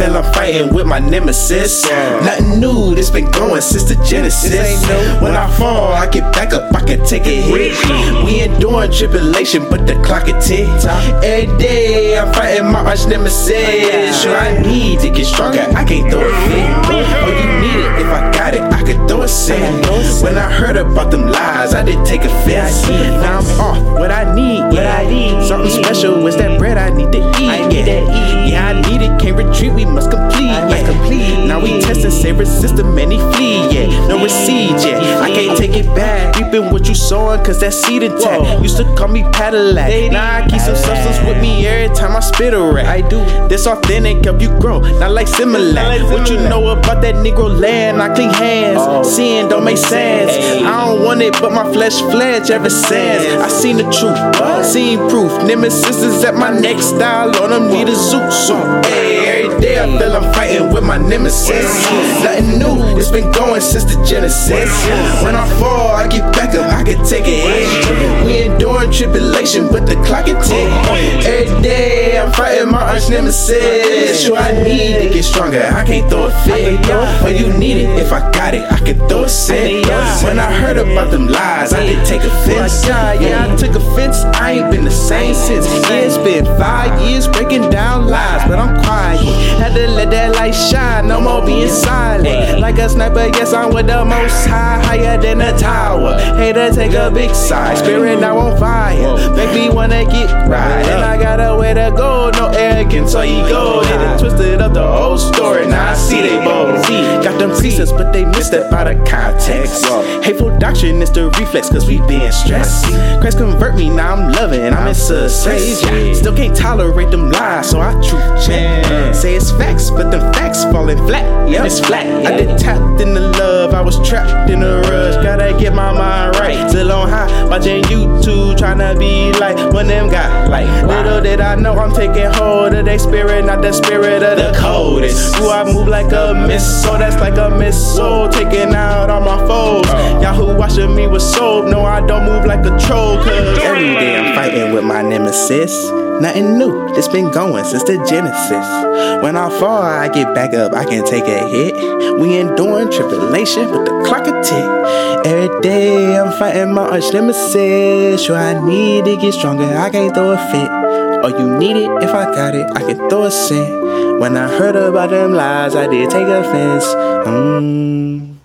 fighting with my nemesis. Nothing new, this been going since the genesis. When I fall, I get back up, I can take a hit. We enduring tribulation, but the clock it tick. Every day I'm fighting my arch nemesis. Sure, I need to get stronger, I can't throw a fit. Oh, you need it, if I got it, I could throw a sin. When I heard about them lies, I didn't take offense. Now I'm off, what I need, yeah. Something special is that and say many flee, yeah. No recede, yeah. I can't take it back. Reaping what you sowing, cause that seed intact. Used to call me Cadillac. Now I keep some substance with me every time I spit a rap. I do. This authentic help you grow, not like Similac. What you know about that Negro land? I clean hands. Seeing don't make sense. I don't want it, but my flesh fledged ever since. I seen the truth, seen proof. Nemesis is at my neck style. On them need a zoot suit. Hey, every day I feel I'm fighting with my nemesis. Been going since the genesis. When I fall, I get back up, I can take a hit. We enduring tribulation, but the clock it tick. Every day I'm fighting my arch nemesis. Sure, I need to get stronger, I can't throw a fit. But you need it, if I got it, I can throw a sin. When I heard about them lies, I didn't take offense. Yeah, I took offense, I ain't been the same since. It's been five years breaking down lies, but I'm quiet. To let that light shine, no more being silent. Like a sniper, yes, I'm with the most high, higher than a tower. Hater take a big side, spirit now on fire. Make me wanna get right, and I got a way to go, no arrogance or ego. They done twisted up the whole story, now I see they both. Got them precepts, but they missed it by the context. Doctrine is the reflex, cause we been stressed. Christ convert me, now I'm loving, I'm in success. Still can't tolerate them lies, so I truth check. Say it's facts, but them facts falling flat. Yeah, it's flat. I did tapped in the love, I was trapped in a rush. Gotta get my mind right. Still on high, watching YouTube, trying to be like one of them guys. Like, little did I know I'm taking hold of their spirit, not the spirit of the coldest. Who I move like a missile, that's like a missile, taking out all my foes. Oh. Yahuah watching with soap, no, I don't move like a troll, cause every day I'm fighting with my nemesis. Nothing new, it's been going since the genesis. When I fall, I get back up, I can take a hit. We enduring tribulation, but the clock a tick. Every day I'm fighting my arch nemesis. Sure, I need to get stronger, I can't throw a fit. Oh, you need it, if I got it, I can throw a cent. When I heard about them lies, I did take offense. Mm.